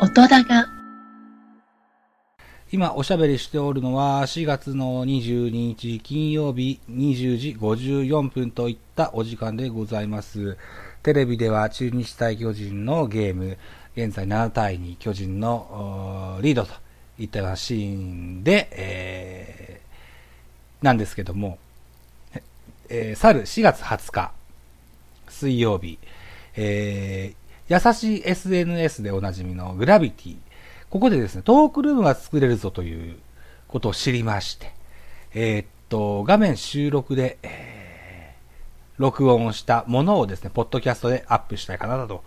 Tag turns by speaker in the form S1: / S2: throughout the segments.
S1: 音高。
S2: 今おしゃべりしておるのは4月の22日金曜日20時54分といったお時間でございます。テレビでは中日対巨人のゲーム、現在7対2巨人のリードといったようなシーンで、えーなんですけども、えー去る4月20日水曜日、えー優しい SNS でおなじみのグラビティ。ここでですね、トークルームが作れるぞということを知りまして、えーっと、画面収録で、えー録音したものをですね、ポッドキャストでアップしたいかなと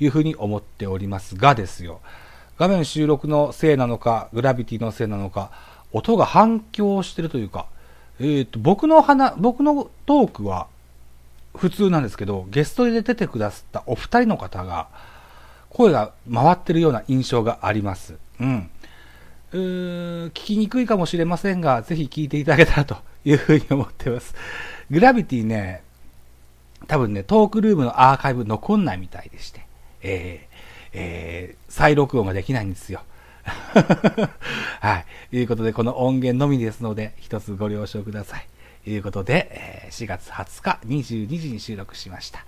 S2: いうふうに思っておりますがですよ、画面収録のせいなのか、グラビティのせいなのか、音が反響してるというか、えーっと、僕の話、僕のトークは、普通なんですけど、ゲストで出てくださったお二人の方が、声が回ってるような印象があります。うん。うー聞きにくいかもしれませんが、ぜひ聞いていただけたらというふうに思ってます。グラビティね、多分ね、トークルームのアーカイブ残んないみたいでして、えーえー再録音ができないんですよ。はい。ということで、この音源のみですので、一つご了承ください。ということで、えー4月20日22時に収録しました。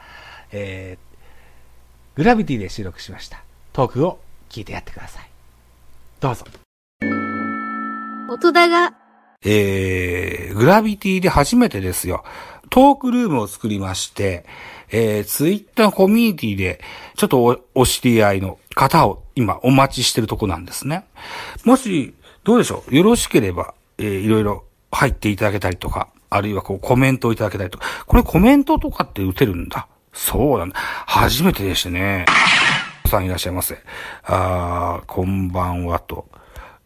S2: えーグラビティで収録しました。トークを聞いてやってください。どうぞ。
S3: 音高。
S2: えー、グラビティで初めてですよ。トークルームを作りまして、えー、ツイッターコミュニティで、ちょっとおお知り合いの方を今お待ちしてるとこなんですね。もし、どうでしょう？よろしければ、えー、いろいろ入っていただけたりとか、あるいはこうコメントをいただけたりとか、これコメントとかって打てるんだ。そうなんだ。初めてでしてね。さんいらっしゃいませ。あー、こんばんはと。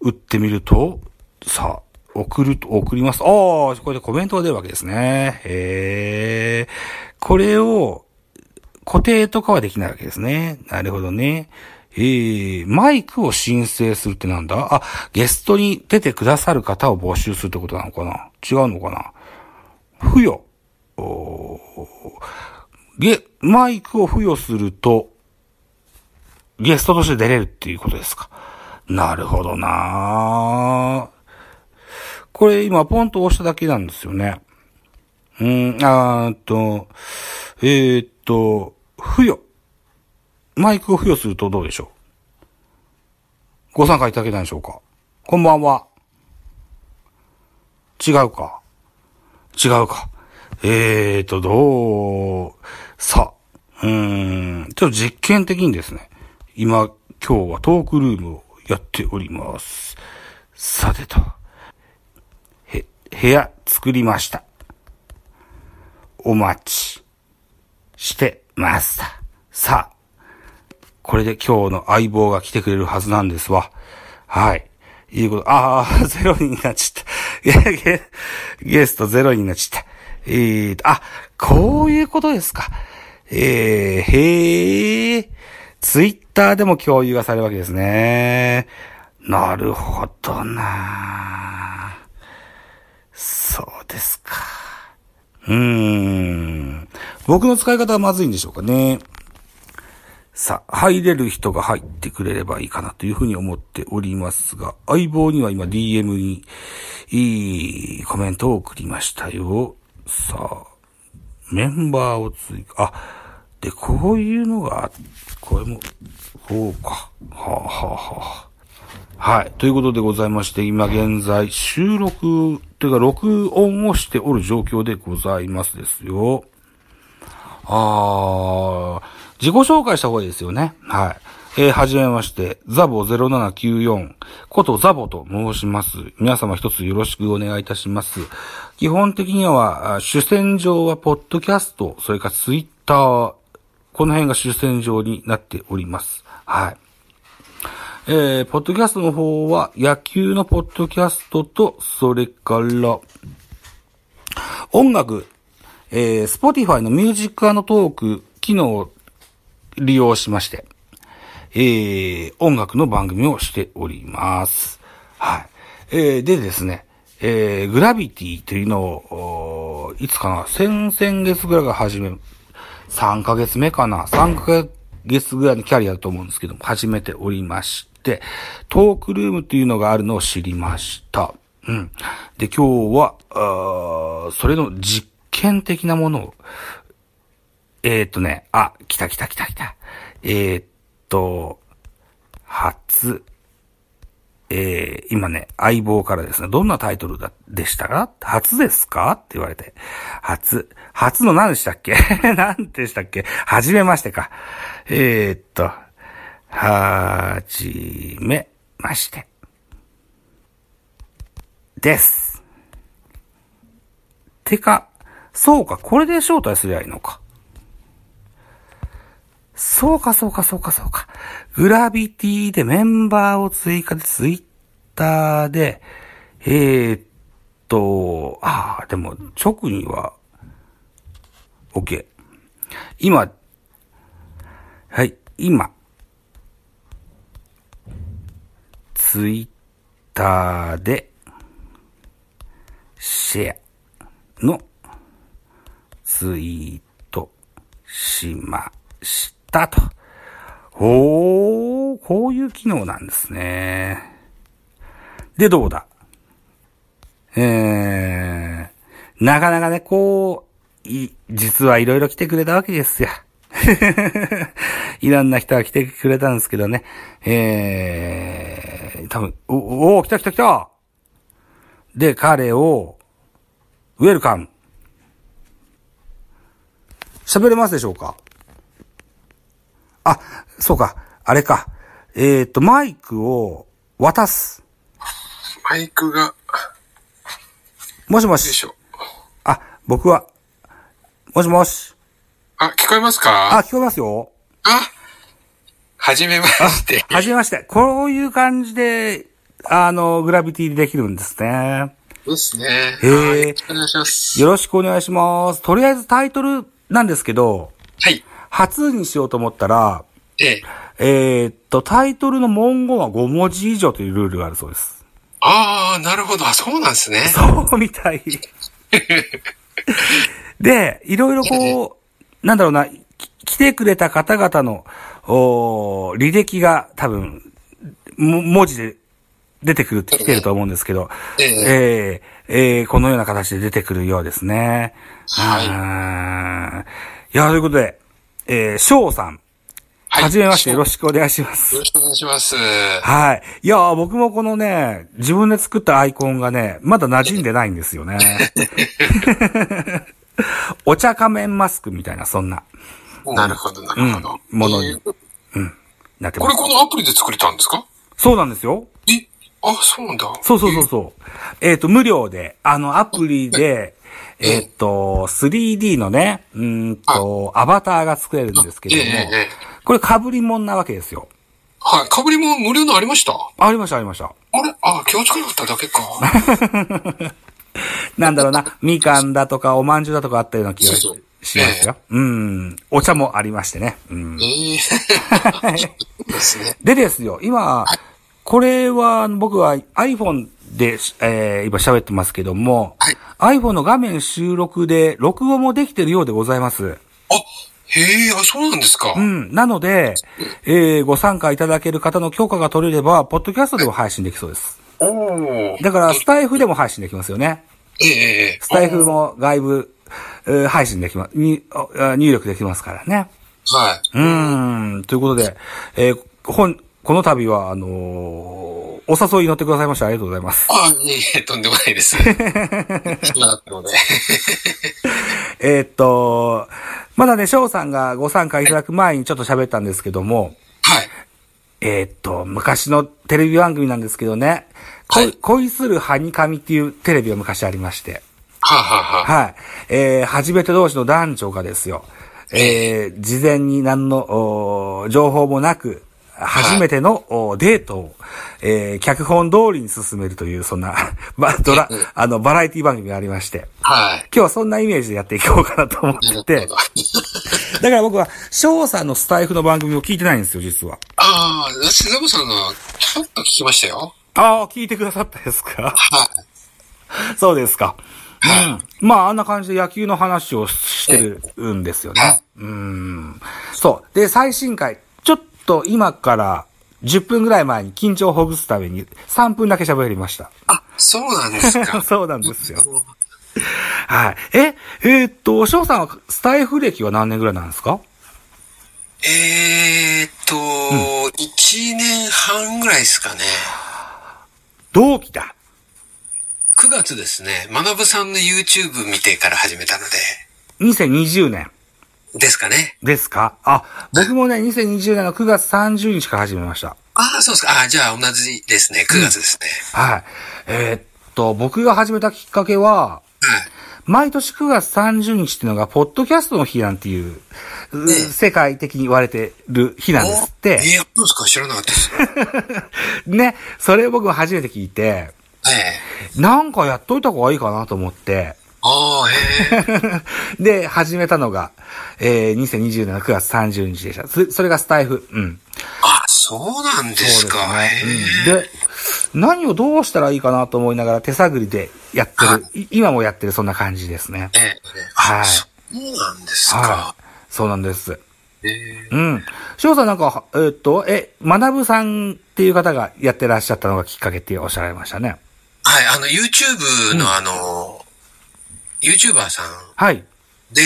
S2: 打ってみると、さあ、送ると、送ります。ああ、これでコメントが出るわけですね。へえ。これを、固定とかはできないわけですね。なるほどね。えー、マイクを申請するってなんだ？あ、ゲストに出てくださる方を募集するってことなのかな？違うのかな？付与。おーゲ、マイクを付与すると、ゲストとして出れるっていうことですか。なるほどなこれ今ポンと押しただけなんですよね。うーん、あーっと、えー、っと、付与。マイクを付与するとどうでしょうご参加いただけないでしょうかこんばんは。違うか。違うか。えーと、どう、さ、うーん、ちょっと実験的にですね、今、今日はトークルームをやっております。さてと、へ、部屋作りました。お待ちしてました。さあ、これで今日の相棒が来てくれるはずなんですわ。はい。いうこと、ああ、ゼロになっちゃった。ゲゲストゼロになっちゃった。えーと、あ、こういうことですか。えー、へー。ツイッターでも共有がされるわけですね。なるほどなそうですか。うーん。僕の使い方はまずいんでしょうかね。さあ、入れる人が入ってくれればいいかなというふうに思っておりますが、相棒には今 DM にいいコメントを送りましたよ。さあ、メンバーを追加、あ、で、こういうのが、これも、こうか。はあ、はあ、はあ。はい。ということでございまして、今現在収録、というか録音をしておる状況でございますですよ。あー、自己紹介した方がいいですよね。はい。えー、はじめまして、ザボ0794ことザボと申します。皆様一つよろしくお願いいたします。基本的には、主戦場はポッドキャスト、それからツイッター、この辺が主戦場になっております。はい。えー、ポッドキャストの方は、野球のポッドキャストと、それから、音楽、えー、Spotify のミュージックトーク機能を利用しまして、えー、音楽の番組をしております。はい。えー、でですね、えー、グラビティというのを、いつかな先々月ぐらいが始め、3ヶ月目かな ?3 ヶ月ぐらいのキャリアだと思うんですけども、始めておりまして、トークルームっていうのがあるのを知りました。うん。で、今日は、それの実験的なものを、えーっとね、あ、来た来た来た来た。えーっと、初、えー、今ね、相棒からですね、どんなタイトルだ、でしたか？初ですか？って言われて。初。初の何でしたっけ？何でしたっけ？はじめましてか。えー、っと、はじめまして。です。てか、そうか、これで招待すりゃいいのか。そうか、そうか、そうか、そうか。グラビティでメンバーを追加でツイッターで、えー、っと、ああ、でも、直には、OK。今、はい、今、ツイッターで、シェアのツイートしましたと。おー、こういう機能なんですね。で、どうだ？えー、なかなかね、こう、い、実はいろいろ来てくれたわけですよ。いろんな人が来てくれたんですけどね。えー、多分、お、お来た来た来たで、彼を、ウェルカム。喋れますでしょうか？あ、そうか、あれか。えっ、と、マイクを渡す。
S1: マイクが、
S2: もしもし。
S1: よいしょ。
S2: あ、僕は、もしもし。
S1: あ、聞こえます
S2: あ、
S1: か
S2: 聞こえますよ。
S1: あはじめまして。
S2: はじめまして。こういう感じで、あの、グラビティでできるんですね。
S1: ですね。
S2: へー
S1: はいお願いします。
S2: よろしくお願いします。とりあえずタイトルなんですけど、
S1: はい。
S2: 初にしようと思ったら、
S1: ええ。
S2: えーっと、タイトルの文言は5文字以上というルールがあるそうです。
S1: ああ、なるほど。あ、そうなんですね。
S2: そうみたい。で、いろいろこう、なんだろうな、き来てくれた方々の、おー履歴が多分、も文字で出てくるって来てると思うんですけど、
S1: ええ
S2: えーえーこのような形で出てくるようですね。
S1: はい
S2: いや、ということで、えー、翔さん、
S1: はい
S2: はじめましてよろ
S1: よ
S2: しくお願いします。
S1: ろしくお願いします。
S2: はい。いやー、僕もこのね、自分で作ったアイコンがね、まだ馴染んでないんですよね。お茶仮面マスクみたいな、そんな、
S1: なるほど、なるほど。
S2: うんものに
S1: えー
S2: なってます。
S1: これこのアプリで作れたんですか？
S2: そうなんですよ。
S1: えあ、そうなんだ。
S2: そうそうそうそう。えっ、と、無料で、あの、アプリで、えっ、と、3D のね、うーんと、アバターが作れるんですけれども
S1: ええええ、
S2: これ被り物なわけですよ。
S1: はい。かぶりも無料のありました？
S2: ありました、ありました。
S1: あれ？あ、気をつかなかっただけか。
S2: なんだろうな、みかんだとか、おまんじゅうだとかあったような気がし
S1: そうそう
S2: しますよ。うん。お茶もありましてね。うん。
S1: ええ ですね。
S2: でですよ、今、これは僕は iPhone で、えー今喋ってますけども、iPhone の画面収録で録音もできてるようでございます。
S1: あ、へえ、あ、そうなんですか。
S2: うん。なので、えーご参加いただける方の許可が取れれば、ポッドキャストでも配信できそうです。
S1: おお。
S2: だから、スタイフでも配信できますよね。
S1: ええええ
S2: スタイフも外部、えー配信できます、入力できますからね。
S1: はい。
S2: うーん。ということで、えー本、この度は、あのーお誘いに乗ってくださいましてありがとうございます。
S1: あ、いえとんでもないです。暇だったので。
S2: えーっと、まだね、翔さんがご参加いただく前にちょっと喋ったんですけども、
S1: はい。
S2: えーっと、昔のテレビ番組なんですけどね、恋
S1: はい
S2: 恋するハニカミっていうテレビが昔ありまして、
S1: はあ、はあはあ、
S2: はい。えー、初めて同士の男女がですよ、えー、事前に何の、情報もなく、初めての、おデートを、えー、脚本通りに進めるという、そんな、ばドラ、あの、バラエティ番組がありまして、
S1: はい。
S2: 今日はそんなイメージでやっていこうかなと思ってて。だから僕は、翔さんのスタイフの番組を聞いてないんですよ、実は。
S1: ああ、私、ザボさんの、ちょっと聞きましたよ。
S2: ああ、聞いてくださったですか？
S1: はい。
S2: そうですか。うん。まあ、あんな感じで野球の話をしてるんですよね。うん。そう。で、最新回、と今から10分ぐらい前に緊張をほぐすために3分だけ喋りました。
S1: あ、そうなんですか。
S2: そうなんですよ。はい。え、えーっと、翔さんはスタイフ歴は何年ぐらいなんですか？
S1: えーっと、1年半ぐらいですかね。
S2: 同期だ。
S1: 9月ですね。学ぶさんの YouTube 見てから始めたので。
S2: 2020年
S1: ですかね。
S2: ですか？あ、僕もね、2020年の9月30日から始めました。
S1: ああ、そうですか。ああ、じゃあ同じですね。9月ですね。
S2: はい。えーっと、僕が始めたきっかけは、
S1: はい。
S2: 毎年9月30日っていうのが、ポッドキャストの日なんていう、う世界的に言われてる日なんですって。
S1: えー、そうですか？知らなかったです。
S2: ね、それを僕も初めて聞いて、
S1: ええ
S2: なんかやっといた方がいいかなと思って、
S1: ああ、ええ
S2: で、始めたのが、えー、2020年の9月30日でした。そそれがスタイフ。うん。
S1: あ、そうなんですか。
S2: そうですね。
S1: へ
S2: うん。で、何をどうしたらいいかなと思いながら手探りでやって
S1: は
S2: る。い今もやってるそんな感じですね。
S1: えええ
S2: はい
S1: あ、そうなんです
S2: は
S1: か。
S2: い。そうなんです。
S1: ええ
S2: うん。翔さんなんか、えーっと、え、学ぶさんっていう方がやってらっしゃったのがきっかけっておっしゃられましたね。
S1: はい、あの、YouTube のあの、YouTuber さん
S2: はい。
S1: で、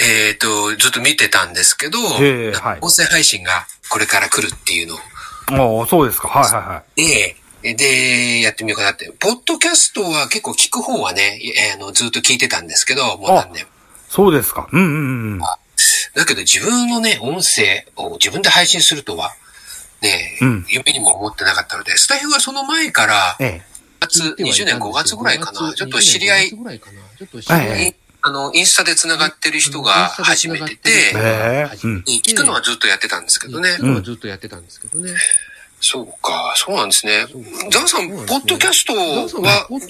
S1: えっ、と、ずっと見てたんですけど、
S2: ええはい
S1: 音声配信がこれから来るっていうのを
S2: おーそうですか。はいはいはい。
S1: で、で、やってみようかなって。ポッドキャストは結構聞く方はね、えーあの、ずっと聞いてたんですけど、もう何年も
S2: そうですか。うんうんうん。
S1: だけど自分のね、音声を自分で配信するとは、ね、
S2: うん
S1: 夢にも思ってなかったので、スタイフはその前から、
S2: え
S1: 月、20年5月ぐらいかな、ちょっと知り合い、
S2: ええ
S1: あの、インスタで繋がってる人が始めてて、聞くのはずっとやってたんですけどね。
S2: うん
S4: はずっとやってたんですけどね。
S1: そうか、そうなんですね。ザワさん、ポッドキャストは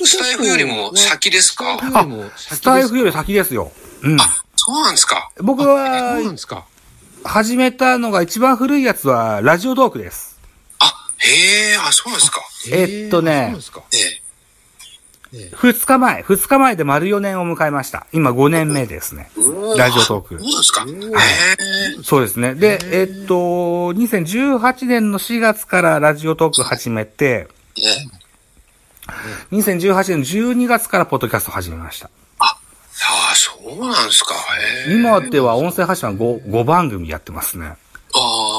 S4: ス
S1: タイフよりも先ですか？
S2: あスタイフより先ですよ。うん。
S1: あ、そうなんですか。
S2: 僕
S4: そうなん
S2: は、
S4: ですか。
S2: 始めたのが一番古いやつは、ラジオトークです。
S1: あ、へえ、あ、そうなんですか。
S2: えっとね
S4: そうなんですか。
S1: ええ。
S2: 二日前、二日前で丸4年を迎えました。今5年目ですね。ラジオトーク
S1: そうですか。へえ。
S2: そうですね。で、えっと、2018年の4月からラジオトーク始めて、
S1: ええ。
S2: 2018年の12月からポッドキャスト始めました。
S1: ああ、そうなんですか。
S2: 今では音声発信は 5, 5番組やってますね。
S1: ああ。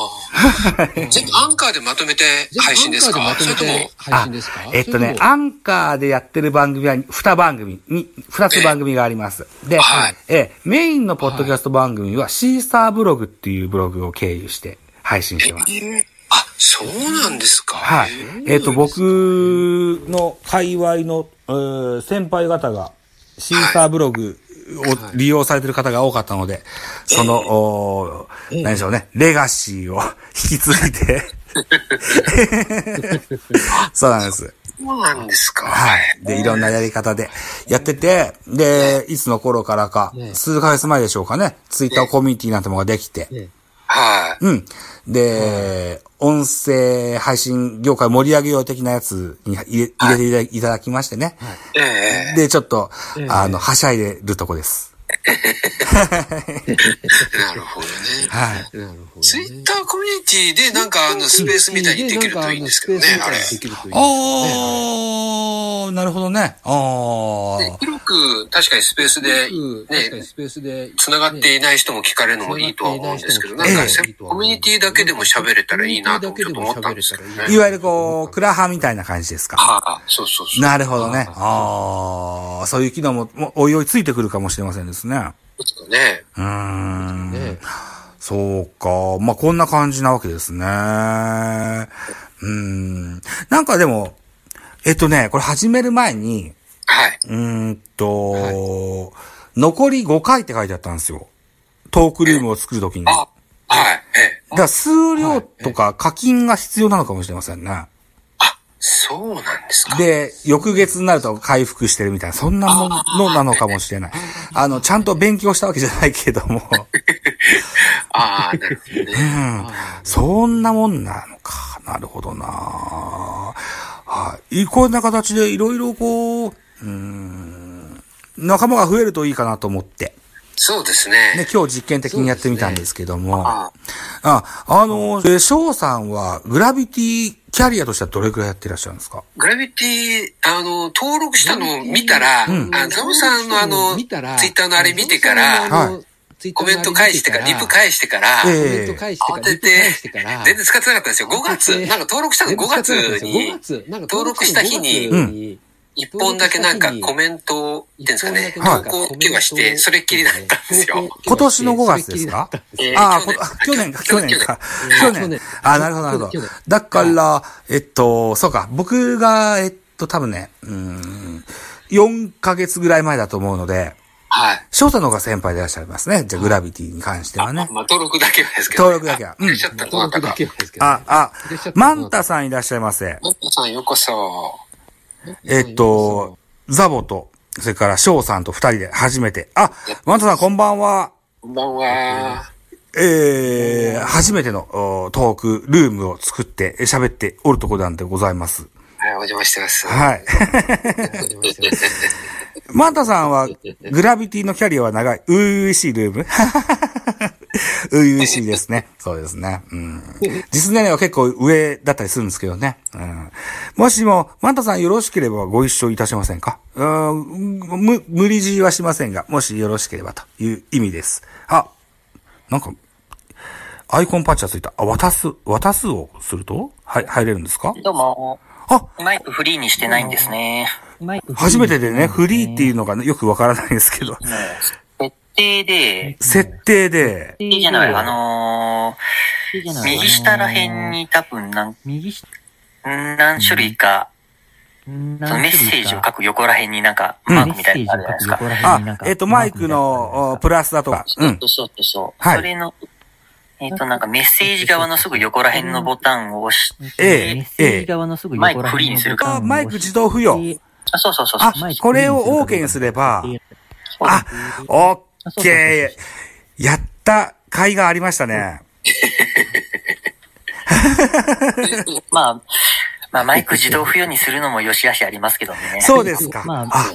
S1: 全部アンカーでまとめて配信ですか？
S4: アンカーでまとめて
S1: それとも、
S4: 配信ですか？
S2: えっとね、アンカーでやってる番組は2番組、に2つ番組があります。で、
S1: はい
S2: えメインのポッドキャスト番組はシーサーブログっていうブログを経由して配信してます。
S1: あ、そうなんですか？
S2: はい。えっ、と、僕の界隈の、えー先輩方が、シーサーブログを利用されてる方が多かったので、その、おー何でしょうね、レガシーを 引き継いで、そうなんです。
S1: そうなんですか。
S2: はい。で、いろんなやり方でやってて、で、いつの頃からか、
S4: ね
S2: 数ヶ月前でしょうかね、ツイッターコミュニティなんてものができて。うん。で、音声配信業界を盛り上げよう的なやつに入れ入れていただきましてね。
S1: ええ。
S2: で、ちょっと、
S4: ええ
S2: あの、はしゃいでるとこです。
S1: なるほどね。
S2: はい。
S4: なるほどね。
S1: ツイッターコミュニティでなんかあのスペースみたいにできるといいんですけどね、あれ。
S4: でき
S2: なるほどね。あ
S1: で
S2: ー。
S1: 広く確かにスペースでね、
S4: スペースで。
S1: 繋がっていない人も聞かれるのもいいとは思うんですけど、なんか
S2: ええ
S1: コミュニティだけでも喋れたらいいなとちょっと思ったんですけどね。
S2: いわゆるこう、クラハみたいな感じですか？
S1: はあ、そうそうそう。
S2: なるほどね。あー、そういう機能も、もおいおいついてくるかもしれませんですね。
S1: ですかね。
S2: うーん。
S4: ね
S2: そうか。まあ、こんな感じなわけですね。うん。なんかでも、えっとね、これ始める前に、
S1: はい。
S2: うーんと、残り5回って書いてあったんですよ。トークルームを作るときに。だか
S1: あ、はい。ええ。
S2: ら数量とか課金が必要なのかもしれませんね。
S1: あ、そうなんですか。
S2: で、翌月になると回復してるみたいな、そんなものなのかもしれない。あの、ちゃんと勉強したわけじゃないけども。
S1: ああ、なるほど
S2: う
S1: ね。
S2: ん。そんなもんなのか。なるほどなはい。こんな形でいろいろこう、うーん、仲間が増えるといいかなと思って。
S1: そうですね。
S2: ね、今日実験的にやってみたんですけども、
S1: あ
S2: あ、あの、えー翔さんは、グラビティキャリアとしてはどれくらいやってらっしゃるんですか？
S1: グラビティ、あの、登録したのを見たら、
S2: うん
S1: あザボさんのあの、ツイッターのあれ見てから、
S2: はい
S1: コメント返してから、リプ返してから、
S2: ええ。
S4: コメント返してから、
S1: 慌て
S4: リプ返して
S1: て
S4: から、
S1: 全然使ってなかったんですよ。5月、なんか登録したの5月に、
S4: 5月、なんか
S1: 登録した日に
S2: うん
S1: 一本だけなんかコメントを、っていうんですかね、
S2: はい
S1: 投稿だけはして、それっきりだったんですよ。
S2: 今年の5月ですか？
S1: えー
S2: ああ、
S1: 去年。
S2: こあ去年か、去年。か。去年。
S4: 去年。
S2: あなるほど、なるほど。だから、えっと、そうか、僕が、えっと、多分ね、うん、4ヶ月ぐらい前だと思うので、
S1: はい。
S2: 翔さんの方が先輩でいらっしゃいますね。じゃあ、グラビティに関してはね。
S1: まあ、登録だけはですけど、
S2: 登録だけはうん
S4: 登録だ。けはですけどね。
S2: あ、あマンタさんいらっしゃいませ。
S1: マットさんようこそ。
S2: えっと、ザボと、それから翔さんと二人で初めて。あ、マンタさんこんばんは。
S1: こんばんは。
S2: えー、初めてのおトークルームを作ってえ喋っておるところなんでございます。
S1: はい、お邪魔してます。
S2: はい。マンタさんは、グラビティのキャリアは長い、う々しいルーム う々しいですね。そうですね。うん。実年齢は結構上だったりするんですけどね。うん。もしも、マンタさんよろしければご一緒いたしませんか？うん、む、無理強いはしませんが、もしよろしければという意味です。あ、なんか、アイコンパッチがついた。あ、渡す、渡すをすると？はい、入れるんですか？
S5: どうも。
S2: あ、
S5: マイクフリーにしてないんですね。
S2: 初めてでね、フリーっていうのがねよくわからないんですけど、
S5: 設定で、
S2: 設定で、
S5: いいじゃない、あのー、右下ら辺に多分何、
S6: 右下、
S5: 何種類か、そのメッセージを書く横ら辺になんか、マークみたいなのあるじゃないですか。
S2: あ、えっ、と、マイクのおプラスだとか、うん。
S5: そうそうそう。
S2: はい。
S5: それの、えっ、と、なんかメッセージ側のすぐ横ら辺のボタンを押し
S2: ええ
S6: メッセージ側のすぐ横ら辺
S5: マイクフリーにするか
S2: あマイク自動付与。
S5: あ、そうそうそうそう
S2: あ。、これを OK にすれば、あ、OK。やった甲斐がありましたね。
S5: まあ、まあ、マイク自動付与にするのも良し悪しありますけどね。
S2: そうですか。
S6: まあ
S2: あ、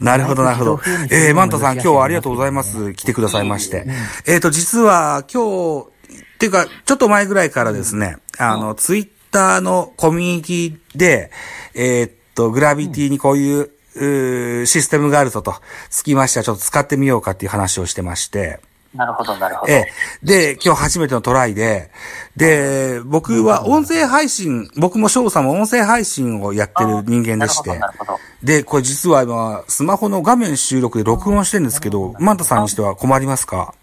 S2: なるほど、なるほど。えー、マンタさん今日はありがとうございます。来てくださいまして。えっ、と、実は今日、っていうか、ちょっと前ぐらいからですね、あの、ツイッターのコミュニティで、えーっと、グラビティにこういう、うーシステムがあるぞと、つきましてはちょっと使ってみようかっていう話をしてまして、
S5: なるほど、なるほど。
S2: ええ。で、今日初めてのトライで、で、僕は音声配信、僕も翔さんも音声配信をやってる人間でして
S5: なるほど、なるほど。
S2: で、これ実は今、スマホの画面収録で録音してるんですけど、マンタさんにしては困りますか？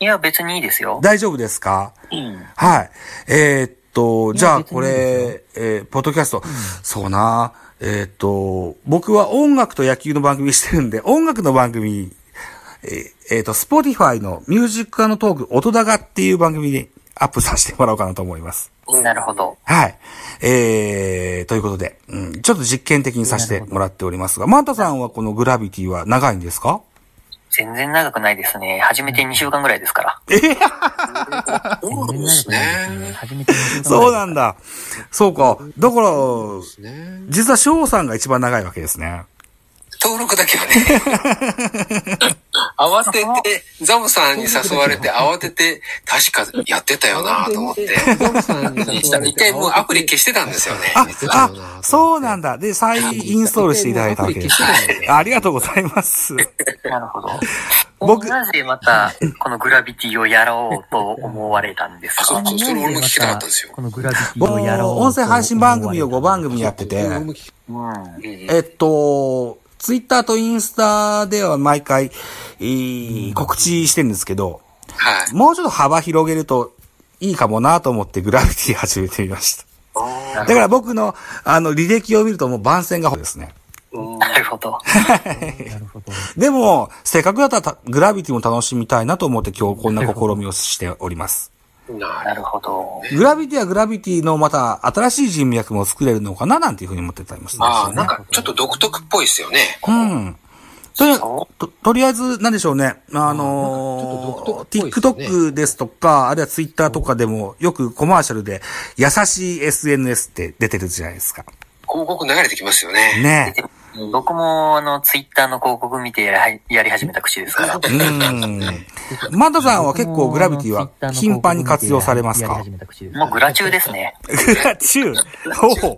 S5: いや、別にいいですよ。
S2: 大丈夫ですか？
S5: うん。
S2: はい。えーっと、じゃあこれ、えーポッドキャスト、そうな、えーっと、僕は音楽と野球の番組してるんで、音楽の番組、えーえーっと、スポティファイのミュージックのトーク、音高っていう番組にアップさせてもらおうかなと思います。
S5: なるほど。
S2: はい。えー、ということで、うん、ちょっと実験的にさせてもらっておりますが、マンタさんはこのグラビティは長いんですか？
S5: 全然長くないですね。始めて2週間ぐらいですから。
S1: そうですね。
S6: 初めての
S2: そうなんだ。そうか。だから、
S4: ね。
S2: 実は翔さんが一番長いわけですね。
S1: 登録だけはね。慌てて、ザボさんに誘われて慌てて、確かやってたよなと思って。
S4: ザボさんに誘われて
S1: 一回もうアプリ消してたんですよね。
S2: ああ、そうなんだ。で、再インストールしていただいたわけです。あありがとうございます。
S5: なるほど。
S2: 僕
S5: なぜまた、このグラビティをやろうと思われたんです
S1: あ、そう
S5: か
S1: そう、それ俺も聞きたかったんですよ。
S6: このグラビティ
S2: 僕
S6: をやろうと
S2: 音声配信番組を5番組やってて、
S5: うん。
S2: えっと、ツイッターとインスタでは毎回、えー告知してるんですけど、
S1: はい。
S2: もうちょっと幅広げるといいかもなと思ってグラビティ始めてみました。だから僕の、あの、履歴を見るともう番宣がですね。
S5: なるほど。
S6: なるほど。
S2: でも、せっかくだったらたグラビティも楽しみたいなと思って今日こんな試みをしております。
S1: な
S5: なるほど。
S2: グラビティはグラビティのまた新しい人脈も作れるのかななんていうふうに思ってたりもするんです
S1: ああ、
S2: よね。
S1: なんかちょっと独特っぽいですよね。
S2: うん。とりあえず
S5: そ
S2: と、とりあえず、なんでしょうね。あの
S4: ちょっと独特っぽいですね
S2: TikTok ですとか、あるいは Twitter とかでも、よくコマーシャルで、優しい SNS って出てるじゃないですか。
S1: 広告流れてきますよね。
S2: ね
S5: 僕も、あの、ツイッターの広告見てやりやり始めた口ですから。
S2: うん。マンタさんは結構グラビティは頻繁に活用されますか？
S5: もうグラ中ですね。
S2: グラ中ほう。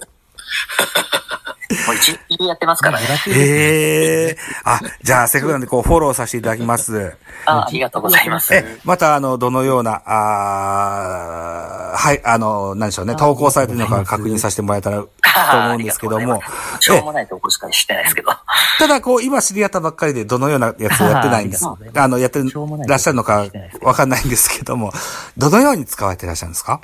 S5: もう一日やってますからね。
S2: へえ。あ、じゃあ、せっかくなんで、こう、フォローさせていただきます。
S5: あありがとうございます。
S2: え、また、あの、どのような、あーはい、あの、何でしょうね、投稿されてるのか確認させてもらえたらと思うんですけども。
S5: しょうもないとこしかしてないですけど。
S2: ただ、こう、今知り合ったばっかりで、どのようなやつをやってないんです。あの、やってらっしゃるのか、わかんないんですけども、どのように使われてらっしゃるんですか？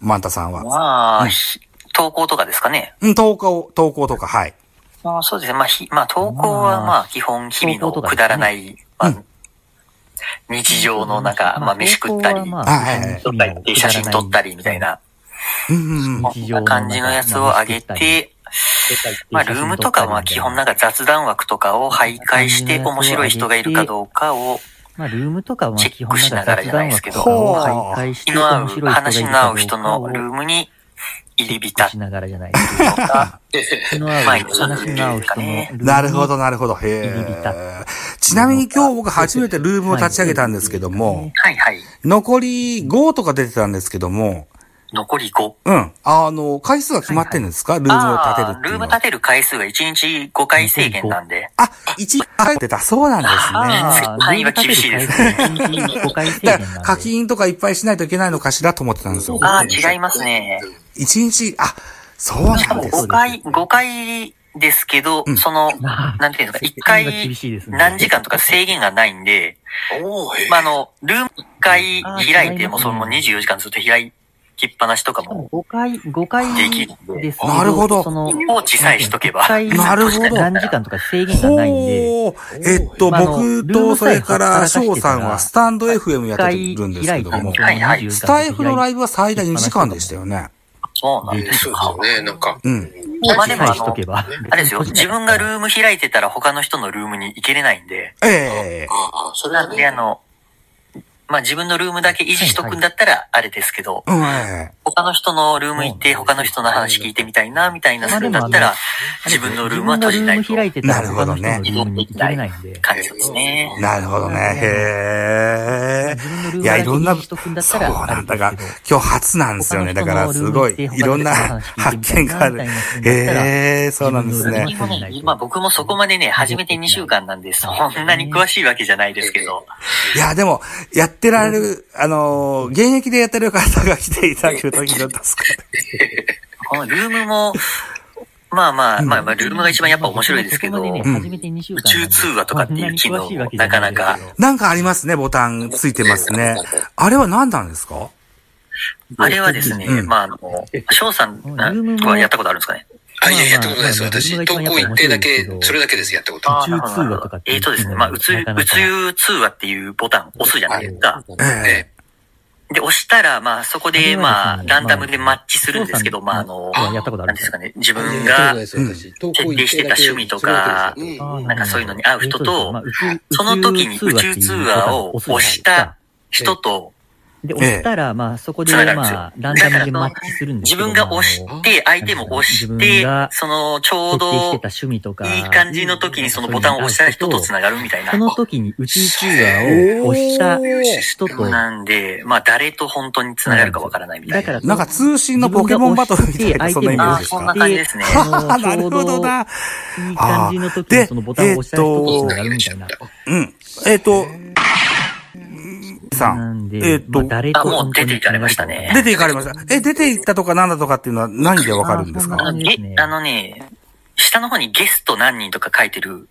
S2: マンタさんは。
S5: まあ、ひ投稿とかですかね。
S2: うん、投稿、投稿とか、はい。
S5: まあそうですね。まあ、ひ、まあ投稿はまあ基本日々のくだらない、まあ、日常のなんか、まあ飯食ったり、
S2: あ、はいはい。
S5: 撮ったり写真撮ったりみたいな、
S2: うん
S5: な感じのやつを上げて、まあルームとかはまあ基本なんか雑談枠とかを徘徊して面白い人がいるかどうかを
S6: まあ、ルームとかは
S5: チェックしながらじゃないですけど気の合う、
S6: 面白い人がい
S5: 話の合う人のルームに入り浸
S6: しながらじゃないですけど。気の合う、話の合う人のルームに
S2: なるほど、なるほど。へえ。ちなみに今日僕初めてルームを立ち上げたんですけども、
S5: はいはい。
S2: 残り5とか出てたんですけども、
S5: 残り5。
S2: うん。あの、回数が決まってるんですか？ルームを立てる。
S5: ルーム立てる回数が1日5回制限なんで。
S2: あ、1回出た。そうなんですね。
S6: ああ、
S5: 範囲は厳しいですね
S6: ルーム立てる回数が1日5回制
S2: だから。課金とかいっぱいしないといけないのかしらと思ってたんですよ。
S5: ああ、違いますね。
S2: 1日、あ、そうなんです
S5: 5回、5回ですけど、
S2: うん。
S5: その、なんていうんですか、1回何時間とか制限がないんで、
S1: お
S5: まあ、あの、ルーム1回開いても、その24時間ずっと開きっぱなしとかも、
S6: 5回、5回
S5: できる
S6: で。すけ
S2: なるほど。
S6: その、
S5: 放置さえしとけば
S6: 1回
S2: なるほど。
S6: 何時間とか制限がないんで、
S2: ほう。えっと、
S6: まああの
S2: 僕と、それから、翔さんはスタンド FM やってるんですけども、スタイフのライブは最大2時間でしたよね。
S5: そうなんです
S1: そう
S5: か。
S1: ですよね。なんか、
S2: うん。
S5: まあでもあ
S6: しとけば。
S5: あれですよ、自分がルーム開いてたら他の人のルームに行けれないんで、
S2: ええ
S1: ああ、それ
S5: なんであ
S1: はね、
S5: の、まあ自分のルームだけ維持しとくんだったらあれですけど、
S2: うん、え
S5: 他の人のルーム行って他の人の話聞いてみたいな、みたいなするんだったら、自分のルームは閉じないと
S6: 自分がルーム開いてたら他の人のルームに行けれないんで。
S5: 感じですね。
S2: えなるほどね。へえ。いや、いろんな、そう
S6: たら
S2: なんだが、今日初なんですよね。だから、すごい、いろんな発見がある。へえ、そうなんですね。
S5: 今ね、今僕もそこまでね、始めて2週間なんで、そんなに詳しいわけじゃないですけど、
S2: いや、でも、やってられる、あの、現役でやってる方が来ていただけるといいのですか。
S5: このルームも、まあまあ、まあまあ、ルームが一番やっぱ面白いですけど、宇
S6: そこまでね初めて2週間なんで
S5: 宙通話とかっていう機能もなかなか、
S2: なんかありますね、ボタンついてますね。あれは何なんですか？
S5: あれはですね、
S2: うん。
S5: まああの、翔さんはやったことあるんですかね？
S1: あ、いや、やったことないです。私、投稿一定だけ、それだけです、やったこと。
S6: 宇宙通話とかって
S5: えーとですね、まあ、宇宙、宇宙通話っていうボタンを押すじゃないですか。
S2: ええ。
S5: で、押したら、まあ、そこで、まあ、ランダムでマッチするんですけど、まあ、あの、なんですかね、自分が設定してた趣味とかなんかそういうのに合う人と、その時に宇宙通話を押した人と、
S6: で、押したら、まあ、そこで、
S5: 繋がるんですよ
S6: まあ、ランダムでマッチするんですけど
S5: 自分が押して、相手も押し
S6: 自
S5: てその、ちょうど
S6: 設定してた、趣味とか、
S5: いい感じの時にそのボタンを押した人と繋がるみたいな
S6: そ。の時に宇宙通話を押した人と、
S5: なんで、まあ、誰と本当に繋がるかわからないみたいな。
S6: だから、
S2: なんか通信のポケモンバトルみたいな、そんなイメージです
S5: あそんな
S2: か
S5: 感じですね。
S2: なるほどな。
S6: いい感じの時にそのボタンを押した人と繋がるみたいな。
S2: うん。えっと、さ
S6: なんで、
S2: えっと
S6: まあ、
S5: あもう出て行かれましたね
S2: 出て行かれました。え、出て行ったとかなんだとかっていうのは何でわかるんですか
S6: あ
S5: あのね、下の方にゲスト何人とか書いてる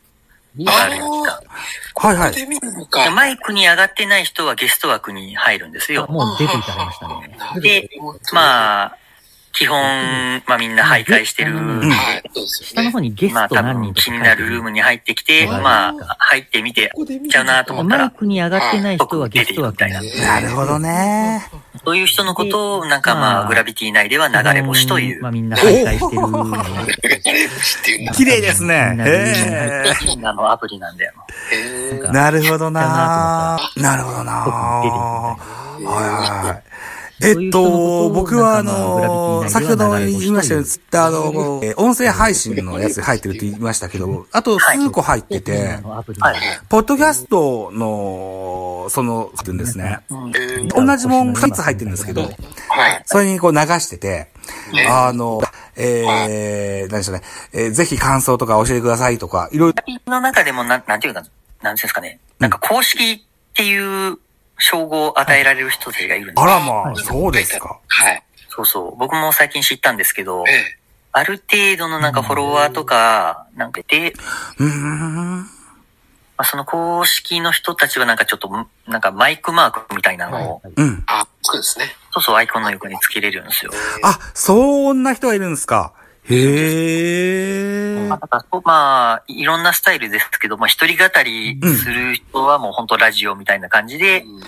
S5: のがあるじゃないですか。
S2: はいはい。
S5: マイクに上がってない人はゲスト枠に入るんですよ。
S6: もう出ていかれましたね。
S5: で、まあ、基本、まあみんな徘徊してる。
S6: うん
S1: はい、そうですよね。
S6: 下の方にゲ
S5: まあ多
S6: スト何人とか
S5: 分気になるルームに入ってきて、
S6: はい
S5: まあ入ってみて、ちゃうなと思ったら、
S6: マイクに上がってない人はゲスト枠になって
S2: なるほどね。
S5: そういう人のことをなんかま
S6: まあ
S5: あグラビティ内では流れ星という
S6: まあみんな徘徊してる。
S1: 誰星っていうんだ。
S2: 綺麗ですね。へ
S5: あのアプリなんで。
S1: へー
S2: え。なるほどな
S6: な
S2: なるほどなはいはいはい。えっと、僕はあの、先ほど言いましたように、ツイッターの、えー音声配信のやつに入ってるって言いましたけど、あと数個入ってて、ポッドキャストの、その、って言うんですね。同じもん2つ入ってるんですけど、
S1: はい。
S2: それにこう流してて、あの、えー、何でしょうね、えーぜひ感想とか教えてくださいとか、いろいろ、
S5: の中でもなん、なんていうか、なんていうんですかね。なんか公式っていう称号を与えられる人たちがいるんです
S2: あ
S5: よ
S2: らまあ、そうですか。
S1: はい。
S5: そうそう。僕も最近知ったんですけど
S1: え、え。
S5: ある程度のなんかフォロワーとか、なんかで、
S2: うーん。
S5: まあ、その公式の人たちはなんかちょっと、なんかマイクマークみたいなのを、
S2: うん。
S1: あ、そうですね。
S5: そうそうアイコンの横につけれるんですよ。
S2: あ、そんな人がいるんですか。へえ。
S5: まあ、いろんなスタイルですけど、まあ、一人語りする人はもう本当ラジオみたいな感じで、
S1: うん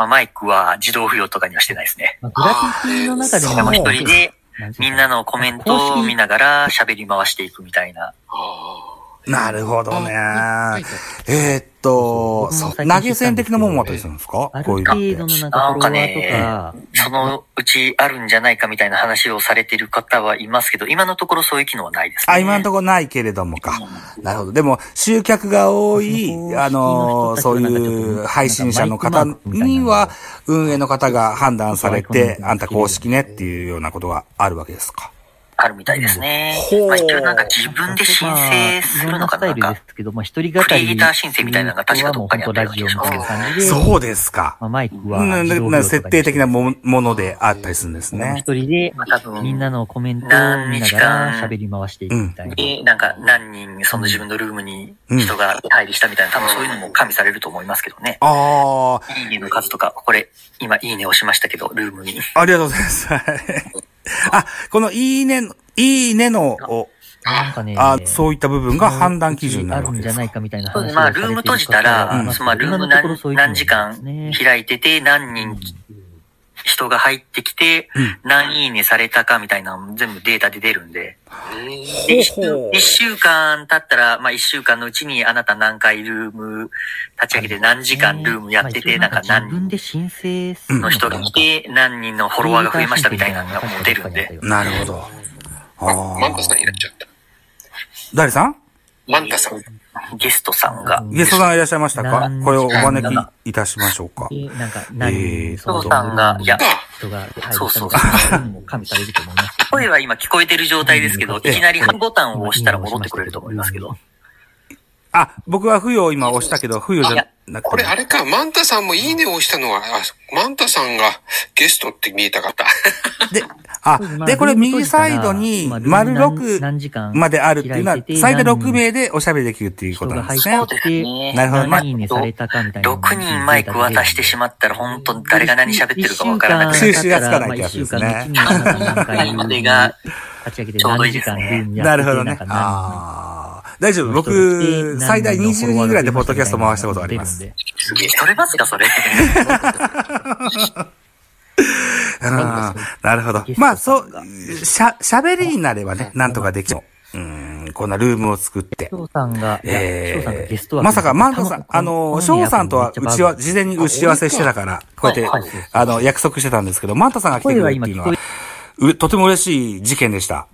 S5: まあ、マイクは自動付与とかにはしてないですね。
S6: まあグラフィティの中でも、
S5: 一人で、みんなのコメントを見ながら喋り回していくみたいな。
S1: あ
S2: なるほどね
S4: はい。
S2: えーっと、そう投げ銭的なもんもあったりするんですか？こういうのって。
S6: なんかフォロワーとか、
S5: そのうちあるんじゃないかみたいな話をされてる方はいますけど、今のところそういう機能はないですね。
S2: あ、今のところないけれどもか。なるほど。でも、集客が多い、あの、そういう配信者の方には、運営の方が判断されて、あんた公式ねっていうようなことがあるわけですか？
S5: あるみたいですね
S2: ほう。
S5: まあ、一応なんか自分で申請するのかななんか
S6: で、すけど、まあ一人語り。
S5: クリエイター申請みたいなのが確かどっかにあったような気がしますけど
S2: そうですか。
S6: まあマイク
S2: う
S6: は
S2: な設定的なもものであったりするんですね。
S6: 一人で
S5: まあ多分
S6: みんなのコメントを見ながら喋り回していくみたいな。
S5: で、なんか何人その自分のルームに人が出入りしたみたいな、多分そういうのも加味されると思いますけどね。
S2: あ
S5: いいねの数とか、これ、今いいね押しましたけど、ルームに。
S2: あ、ありがとうございます。はいあ、このいいねの、いいねの、お
S6: なんかね、
S2: あ、そういった部分が判断基準になるわけですか。
S6: あるんじゃない。かみたいな話を
S5: そうですまあ、ルーム閉じたら、
S2: うん
S5: まあ、ルーム何何時間開いてて、何人人が入ってきて、何いいねされたかみたいな全部データで出るんで、で一週間経ったら、まあ一週間のうちにあなた何回ルーム立ち上げて何時間ルームやってて、なんか何人
S6: 自分で申請する
S5: の人が来て、何人のフォロワーが増えましたみたいなのがもう出るんで。
S2: なるほど。あ
S1: マンタさんいらっしゃった。
S2: 誰さん？
S1: マンタさん。
S5: ゲストさんが。
S2: ゲストさんいらっしゃいましたか？これをお招きいたしましょうか。
S6: で、なんか、何人？その
S5: ゲストさんが、いや、
S6: 人が
S5: そうそう
S6: みたいなのも加味されると思いますけど。
S5: 声は今聞こえてる状態ですけど、いきなりボタンを押したら戻ってくれると思いますけど。
S2: あ、僕は付与を今押したけど、付与じゃなくて。
S1: これあれか、マンタさんもいいねを押したのは、あ、マンタさんがゲストって見えたかった。
S2: で、あ、で、これ右サイドに、丸6まであるっていうのは、最大6名でおしゃべりできるっていうことなんですね
S6: 人が。入って、
S2: なるほどね
S6: 何いいねされたかみたいな。
S5: 6人マイク渡してしまったら、本当誰が何喋ってるかわからなくなる。
S2: 収集がつかないってやつですね
S5: ですね
S2: なるほどねああ。大丈夫。僕、最大20人ぐらいでポッドキャスト回したことあります。。
S5: すげえ、それますか、それ。
S2: うんなるほど。まあ、そう、しゃ、喋りになればね、なんとかできる。うん、こんなルームを作って。えまさか、マンタさん、あの、翔さんとは、うちは、事前に打ち合わせしてたから、こうやって、あの、約束してたんですけど、マンタさんが来てくれるっていうのは、うとても嬉しい事件でした。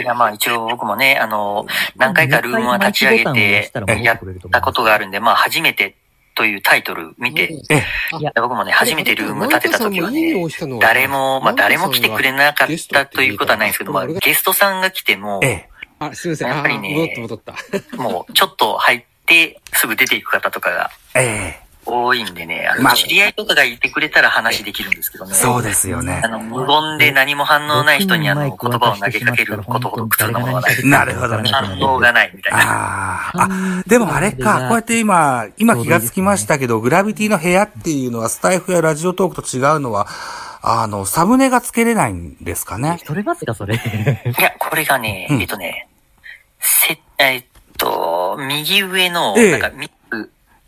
S5: いや、まあ一応僕もね、あの、何回かルームは立ち上げて、やったことがあるんで、まあ初めてというタイトル見て、
S2: ええ、
S5: いや僕もね、初めてルーム立てた時はね、誰も、まあ誰も来てくれなかったということはないんですけど、まあゲストさんが来ても、
S2: ええ、
S4: あ、すみません。
S5: やっぱり
S4: あ戻った
S5: ね、
S4: 戻った。
S5: もうちょっと入ってすぐ出ていく方とかが
S2: ええ、
S5: 多いんでね、あの
S2: まあ
S5: 知り合いとかがいてくれたら話できるんですけどね。
S2: そうですよね
S5: あ。の、無言で何も反応ない人にあの、言葉を投げかけることほど苦痛なものはない。
S2: なるほどね
S5: 反応がないみたいな。
S2: ああ、あ、でもあれか、こうやって今、今気がつきましたけど、グラビティの部屋っていうのは、スタイフやラジオトークと違うのは、あの、サムネがつけれないんですかね？
S6: それますか、それ？
S5: いや、これがね、
S2: うん
S5: えっとね、せ、えっと、右上の、
S2: ええ
S5: なんか、三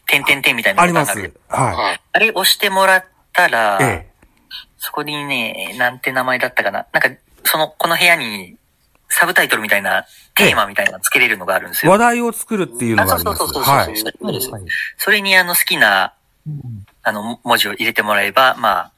S5: つ、点々点みたいな
S2: あります。は
S1: はい。
S5: あれ押してもらったら、
S2: い。え
S5: そこにね、なんて名前だったかな。なんか、その、この部屋に、サブタイトルみたいな、テーマみたいなのつけれるのがあるんです
S2: え。
S5: よ。
S2: 話題を作るっていうの
S5: あ、
S2: があります。
S5: そうそうそうそう、
S2: はい。
S5: そうですそれにあの好きな、あの、文字を入れてもらえば、まあ、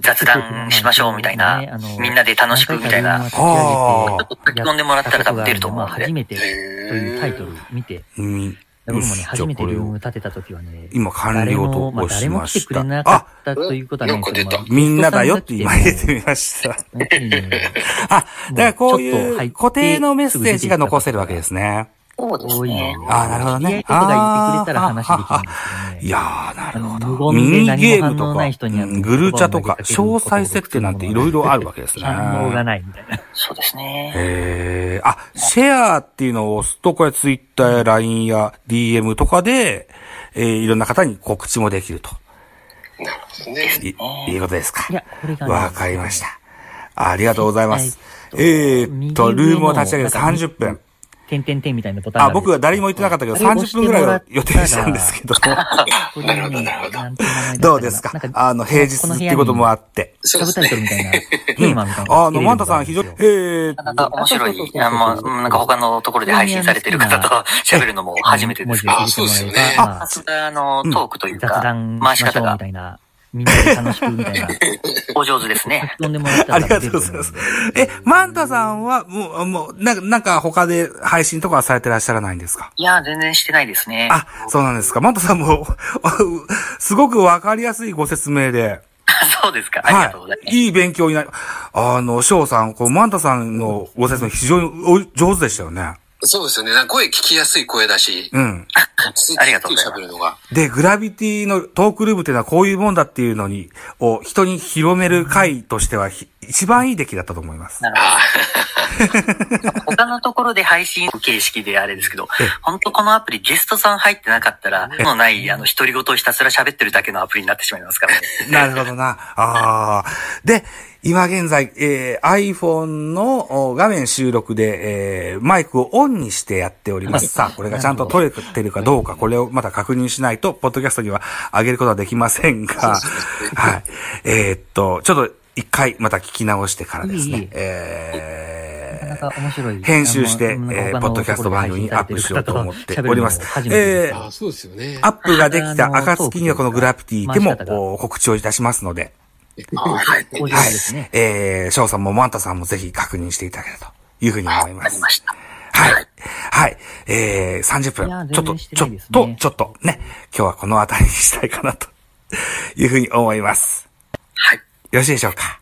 S5: 雑談しましょうみたいな、みんなで楽しくみたいな、ち
S6: ちょ
S5: っと書き込んでもらったら多分出ると思うので
S6: 初。めてというタイトル見て、
S2: うん。
S6: 僕もね、初めてルーム立てた時はね、
S2: れを今完了と
S6: まあ
S2: 押し
S6: 誰も来てくれ
S2: ました。
S6: なかったということはないんですけど
S1: あ
S6: まあ
S2: みんなだよって今入れてみました。あ、だからこういう固定のメッセージが残せるわけですね。
S5: そうです
S6: 多い
S5: ね。
S2: あーなるほどね
S6: 知り合いとかが言ってくれたら話できるんですけどね。
S2: いやー、なるほ
S6: 無
S2: ど。ミニゲームとか、
S6: ない人には
S2: うんグルチャとか、詳細設定なんていろいろあるわけですね。
S6: 反応がないみたいな。
S5: そうですね。
S2: へーあ、シェアっていうのを押すと、これツイッターや LINE や DM とかで、えーいろんな方に告知もできると。
S1: なるほどね。
S2: い、いうことですか
S6: い。や、これがね
S2: わかりました。ありがとうございます。
S6: えっと、
S2: ルームを立ち上げて30分。
S6: 点々点みたいなボタンが
S2: あ、僕は誰にも言ってなかったけど、30分ぐらいを予定したんですけど、
S1: なるほど。なるほど
S2: どうですか？あの、平日っていうこともあって。
S6: サブタイトルみたいな、テーマみたいな。
S2: あの、マンタさん非常に、えー。
S5: なかなか面白い、あまあ、なんか他のところで配信されてる方と喋るのも初めてですけど、
S1: あそうですよね。
S6: あ
S5: あの、トークという
S6: 雑
S5: か、
S6: 談しましょう
S5: 回し方が
S6: みたいな、みんなで楽しくみたいな、
S5: お上手ですね。
S6: 飛んでもらったら
S2: ありがとうございます。え、マンタさんは、もう、もう、なんか、なんか他で配信とかはされてらっしゃらないんですか？
S5: いや、全然してないですね。
S2: あ、そうなんですか。マンタさんも、すごくわかりやすいご説明で、
S5: そうですか。ありがとうございます。
S2: い。いい勉強になる。あの、翔さん、こう、マンタさんのご説明非常にお上手でしたよね。
S1: そうですよね。なんか声聞きやすい声だし、
S2: うん。
S5: ありがとうございます
S1: 喋るのが。
S2: で、グラビティのトークルームっていうのはこういうもんだっていうのに、を人に広める回としてはひ一番いい出来だったと思います。
S5: なるほど。他のところで配信形式であれですけど、本当このアプリゲストさん入ってなかったら、のない、あの、独り言をひたすら喋ってるだけのアプリになってしまいますからね。
S2: なるほどな。ああ。で、今現在、えー iPhone のお画面収録で、えーマイクをオンにしてやっております。さあ、これがちゃんと撮れてるかどうか、これをまた確認しないと、ポッドキャストには上げることはできませんが、はい。えーっと、ちょっと一回また聞き直してからですね
S6: いいいい。
S2: えー。編集して、えーポッドキャスト番組にアップしようと思っております。えー
S4: あ、そうですよね。
S2: アップができた暁にはこのグラフィティでも告知をいたしますので、
S1: はい。
S2: はい
S6: ですね。。
S2: えー、翔さんもマンタさんもぜひ確認していただけるというふうに思います
S5: ありま。した。
S2: はい。はい。えー、30
S6: いや
S2: 分。ちょっと、ちょっと、ちょっとね、今日はこの辺りにしたいかなというふうに思います。
S5: はい。
S2: よろしいでしょうか？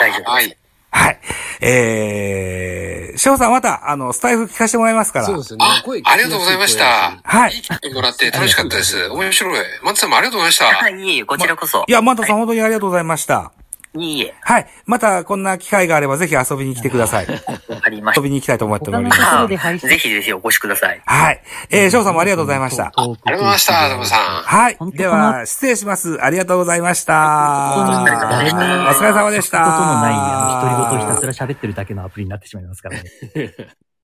S5: 大丈夫です。
S1: はい。
S2: はい。えー、翔さんまた、あの、スタイフ聞かせてもらいますから。
S4: そうですよね
S1: あ。ありがとうございました。
S2: はい
S1: いい聞いてもらって楽しかったです。面白い。マンタさんもありがとうございました。
S5: はい、いえいえ、こちらこそ。
S2: いや、マンタさん本当にありがとうございました。
S5: いいえ、
S2: はい。また、こんな機会があればぜひ遊びに来てください。
S5: わかりまし
S2: 遊びに行きたいと思っております。
S6: ところで
S5: た。
S6: 配信
S5: ぜひぜひお越しください。
S2: はい。えー、翔さんもありがとうございました。
S1: ありがとうございました、ザボさん。
S2: はいでは、失礼します。ありがとうございました。お疲れ様でした。
S6: ことのない、あの、独り言をひたすら喋ってるだけのアプリになってしまいますからね。